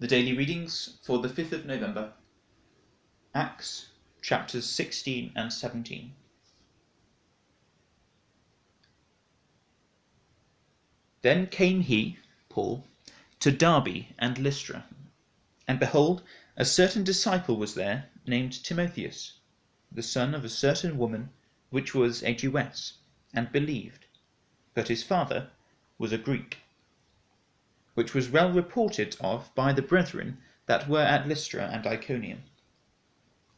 The daily readings for the 5th of November, Acts chapters 16 and 17. Then came he, Paul, to Derbe and Lystra, and behold, a certain disciple was there, named Timotheus, the son of a certain woman which was a Jewess, and believed: but his father was a Greek which was well reported of by the brethren that were at Lystra and Iconium.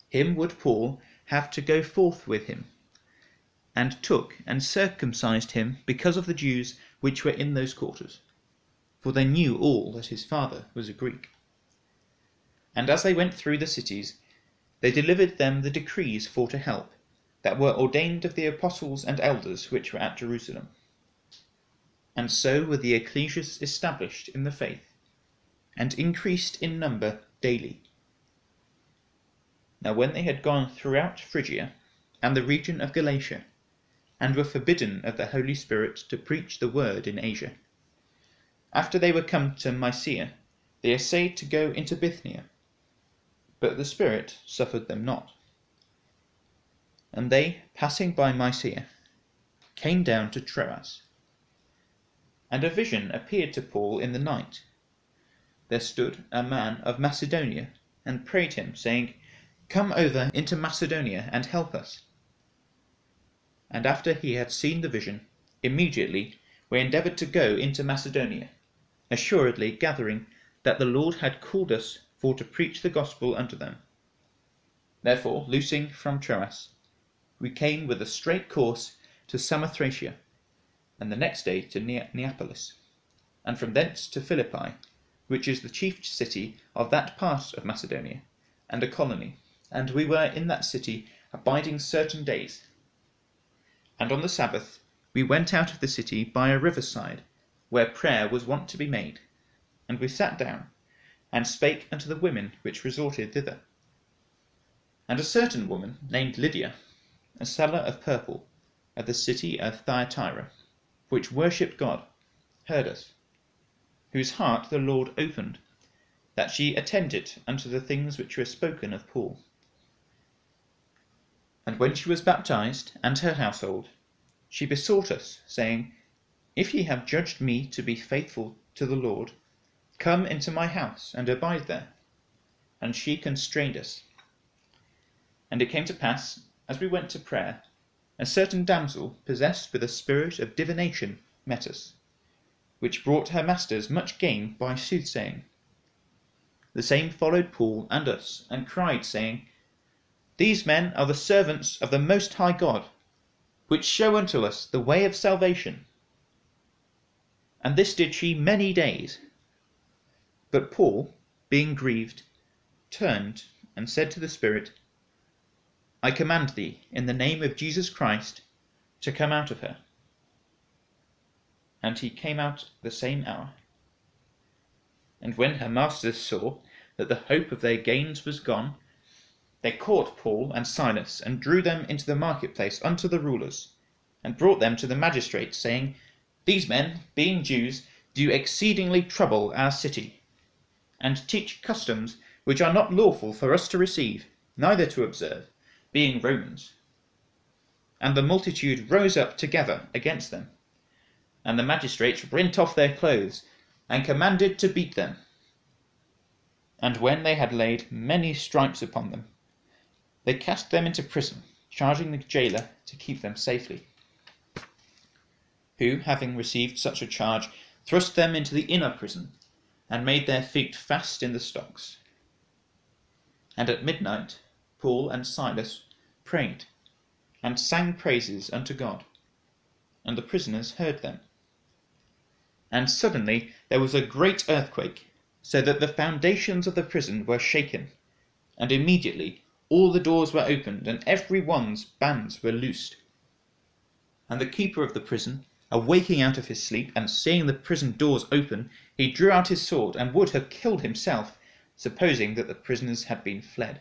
Him would Paul have to go forth with him, and took and circumcised him because of the Jews which were in those quarters: for they knew all that his father was a Greek. And as they went through the cities, they delivered them the decrees for to help, that were ordained of the apostles and elders which were at Jerusalem. And so were the ecclesias established in the faith, and increased in number daily. Now when they had gone throughout Phrygia and the region of Galatia, and were forbidden of the Holy Spirit to preach the word in Asia, after they were come to Mysia, they essayed to go into Bithynia, but the Spirit suffered them not. And they, passing by Mysia, came down to Troas. And a vision appeared to Paul in the night. There stood a man of Macedonia, and prayed him, saying, Come over into Macedonia, and help us. And after he had seen the vision, immediately we endeavoured to go into Macedonia, assuredly gathering that the Lord had called us for to preach the gospel unto them. Therefore, loosing from Troas, we came with a straight course to Samothracia and the next day to Neapolis, and from thence to Philippi, which is the chief city of that part of Macedonia, and a colony. And we were in that city abiding certain days. And on the Sabbath we went out of the city by a river side, where prayer was wont to be made. And we sat down, and spake unto the women which resorted thither. And a certain woman named Lydia, a seller of purple, of the city of Thyatira, which worshipped God, heard us, whose heart the Lord opened, that she attended unto the things which were spoken of Paul. And when she was baptized, and her household, she besought us, saying, If ye have judged me to be faithful to the Lord, come into my house, and abide there. And she constrained us. And it came to pass, as we went to prayer, a certain damsel possessed with a spirit of divination met us, which brought her masters much gain by soothsaying. The same followed Paul and us, and cried, saying, These men are the servants of the Most High God, which show unto us the way of salvation. And this did she many days. But Paul, being grieved, turned and said to the Spirit, I command thee, in the name of Jesus Christ, to come out of her. And he came out the same hour. And when her masters saw that the hope of their gains was gone, they caught Paul and Silas, and drew them into the marketplace unto the rulers, and brought them to the magistrates, saying, These men, being Jews, do exceedingly trouble our city, and teach customs which are not lawful for us to receive, neither to observe being Romans. And the multitude rose up together against them. And the magistrates rent off their clothes, and commanded to beat them. And when they had laid many stripes upon them, they cast them into prison, charging the jailer to keep them safely. Who, having received such a charge, thrust them into the inner prison, and made their feet fast in the stocks. And at midnight Paul and Silas prayed, and sang praises unto God, and the prisoners heard them. And suddenly there was a great earthquake, so that the foundations of the prison were shaken, and immediately all the doors were opened, and every one's bands were loosed. And the keeper of the prison, awaking out of his sleep, and seeing the prison doors open, he drew out his sword, and would have killed himself, supposing that the prisoners had been fled.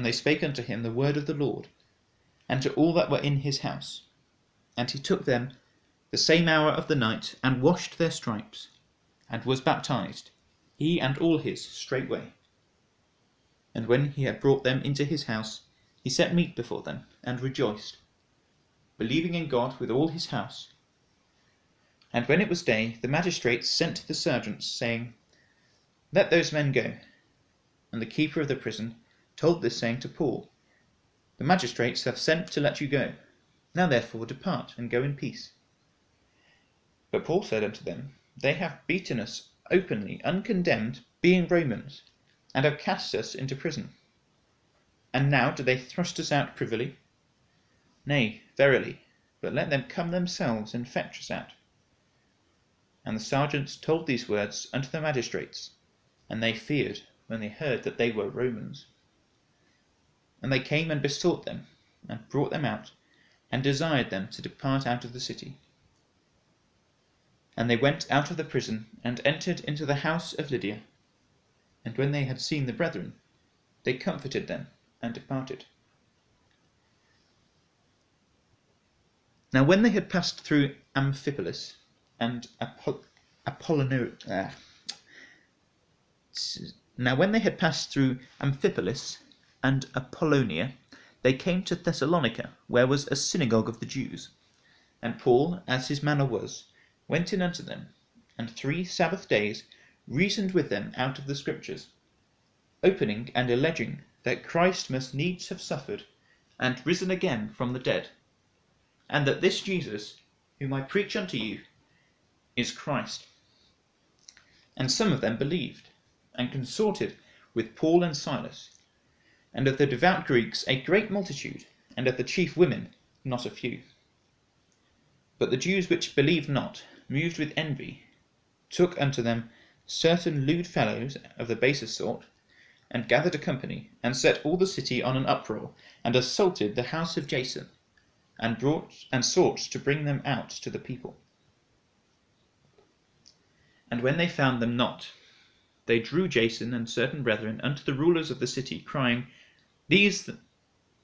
And they spake unto him the word of the Lord, and to all that were in his house. And he took them the same hour of the night, and washed their stripes, and was baptized, he and all his, straightway. And when he had brought them into his house, he set meat before them, and rejoiced, believing in God with all his house. And when it was day, the magistrates sent to the serjeants, saying, Let those men go. And the keeper of the prison told this saying to Paul, The magistrates have sent to let you go. Now therefore depart, and go in peace. But Paul said unto them, They have beaten us openly, uncondemned, being Romans, and have cast us into prison. And now do they thrust us out privily? Nay, verily, but let them come themselves and fetch us out. And the serjeants told these words unto the magistrates, and they feared when they heard that they were Romans. And they came and besought them, and brought them out, and desired them to depart out of the city. And they went out of the prison, and entered into the house of Lydia. And when they had seen the brethren, they comforted them, and departed. Now when they had passed through Amphipolis and Apoll- uh, now when they had passed through Amphipolis and Apollonia, they came to Thessalonica, where was a synagogue of the Jews. And Paul, as his manner was, went in unto them, and three Sabbath days reasoned with them out of the Scriptures, opening and alleging that Christ must needs have suffered, and risen again from the dead, and that this Jesus, whom I preach unto you, is Christ. And some of them believed, and consorted with Paul and Silas, and of the devout Greeks a great multitude, and of the chief women not a few. But the Jews which believed not, moved with envy, took unto them certain lewd fellows of the baser sort, and gathered a company, and set all the city on an uproar, and assaulted the house of Jason, and brought and sought to bring them out to the people. And when they found them not, they drew Jason and certain brethren unto the rulers of the city, crying, These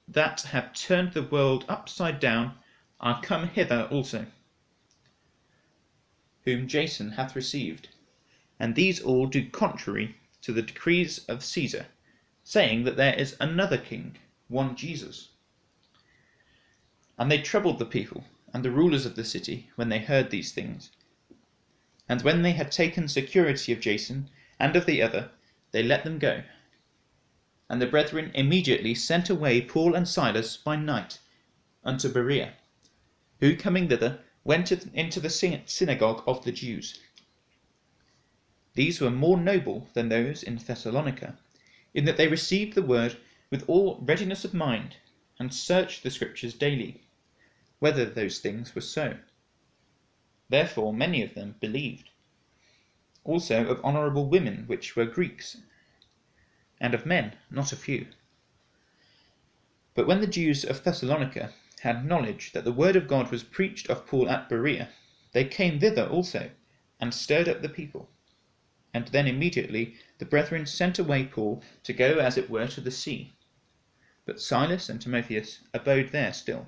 that have turned the world upside down are come hither also whom Jason hath received. And these all do contrary to the decrees of Caesar, saying that there is another king, one Jesus. And they troubled the people and the rulers of the city when they heard these things. And when they had taken security of Jason and of the other, they let them go. And the brethren immediately sent away Paul and Silas by night unto Berea, who coming thither went into the synagogue of the Jews. These were more noble than those in Thessalonica, in that they received the word with all readiness of mind, and searched the Scriptures daily, whether those things were so. Therefore many of them believed. Also of honourable women which were Greeks, and of men not a few. But when the Jews of Thessalonica had knowledge that the word of God was preached of Paul at Berea, they came thither also, and stirred up the people. And then immediately the brethren sent away Paul to go as it were to the sea. But Silas and Timotheus abode there still.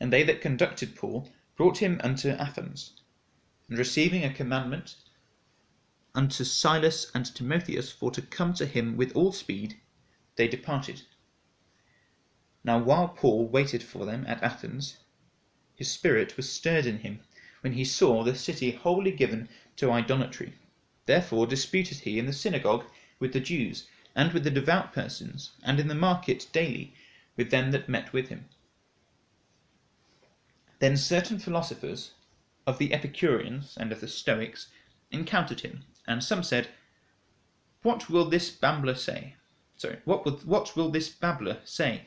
And they that conducted Paul brought him unto Athens, and receiving a commandment unto Silas and Timotheus for to come to him with all speed, they departed. Now while Paul waited for them at Athens, his spirit was stirred in him when he saw the city wholly given to idolatry. Therefore disputed he in the synagogue with the Jews, and with the devout persons, and in the market daily with them that met with him. Then certain philosophers of the Epicureans and of the Stoics encountered him, and some said, What will this babbler say? What will this babbler say?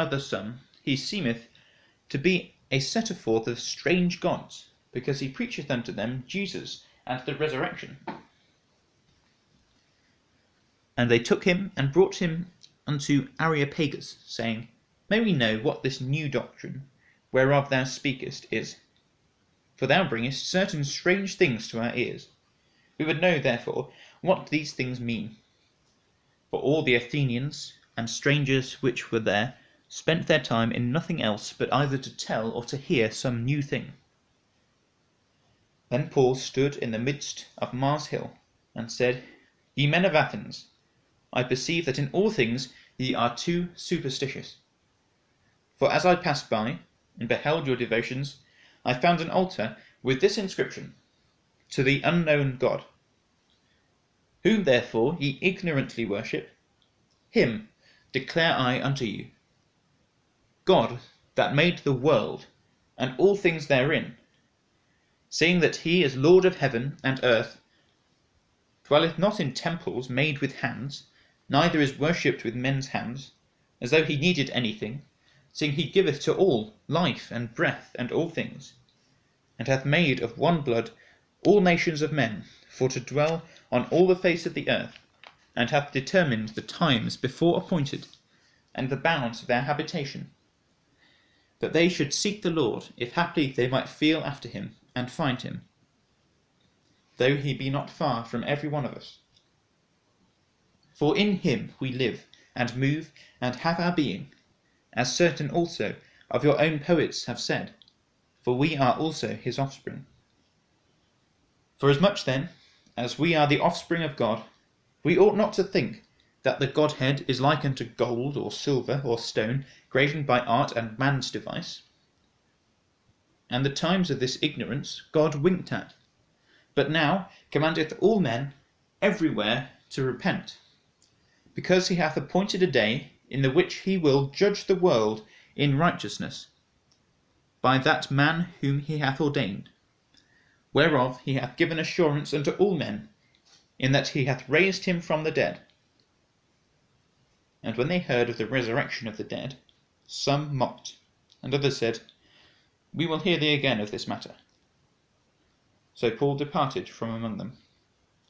other some, he seemeth to be a setter forth of strange gods, because he preacheth unto them Jesus and the resurrection. And they took him and brought him unto Areopagus, saying, May we know what this new doctrine whereof thou speakest is? For thou bringest certain strange things to our ears. We would know therefore what these things mean. For all the Athenians and strangers which were there spent their time in nothing else but either to tell or to hear some new thing. Then Paul stood in the midst of Mars Hill, and said, Ye men of Athens, I perceive that in all things ye are too superstitious. For as I passed by, and beheld your devotions, I found an altar with this inscription, To the unknown God. Whom therefore ye ignorantly worship, him declare I unto you. God that made the world, and all things therein, seeing that he is Lord of heaven and earth, dwelleth not in temples made with hands, neither is worshipped with men's hands, as though he needed anything, seeing he giveth to all life and breath and all things, and hath made of one blood all nations of men for to dwell on all the face of the earth, and hath determined the times before appointed, and the bounds of their habitation, that they should seek the Lord, if haply they might feel after him and find him, though he be not far from every one of us. For in him we live, and move, and have our being, as certain also of your own poets have said, for we are also his offspring. Forasmuch then as we are the offspring of God, we ought not to think that the Godhead is like unto gold, or silver, or stone, graven by art and man's device and the times of this ignorance God winked at, but now commandeth all men everywhere to repent, because he hath appointed a day in the which he will judge the world in righteousness by that man whom he hath ordained, whereof he hath given assurance unto all men, in that he hath raised him from the dead. And when they heard of the resurrection of the dead, some mocked, and others said, we will hear thee again of this matter. So Paul departed from among them.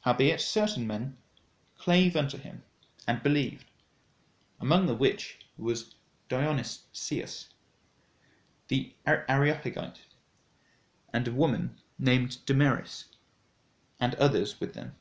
Howbeit certain men clave unto him, and believed, among the which was Dionysius the Areopagite, and a woman named Damaris, and others with them.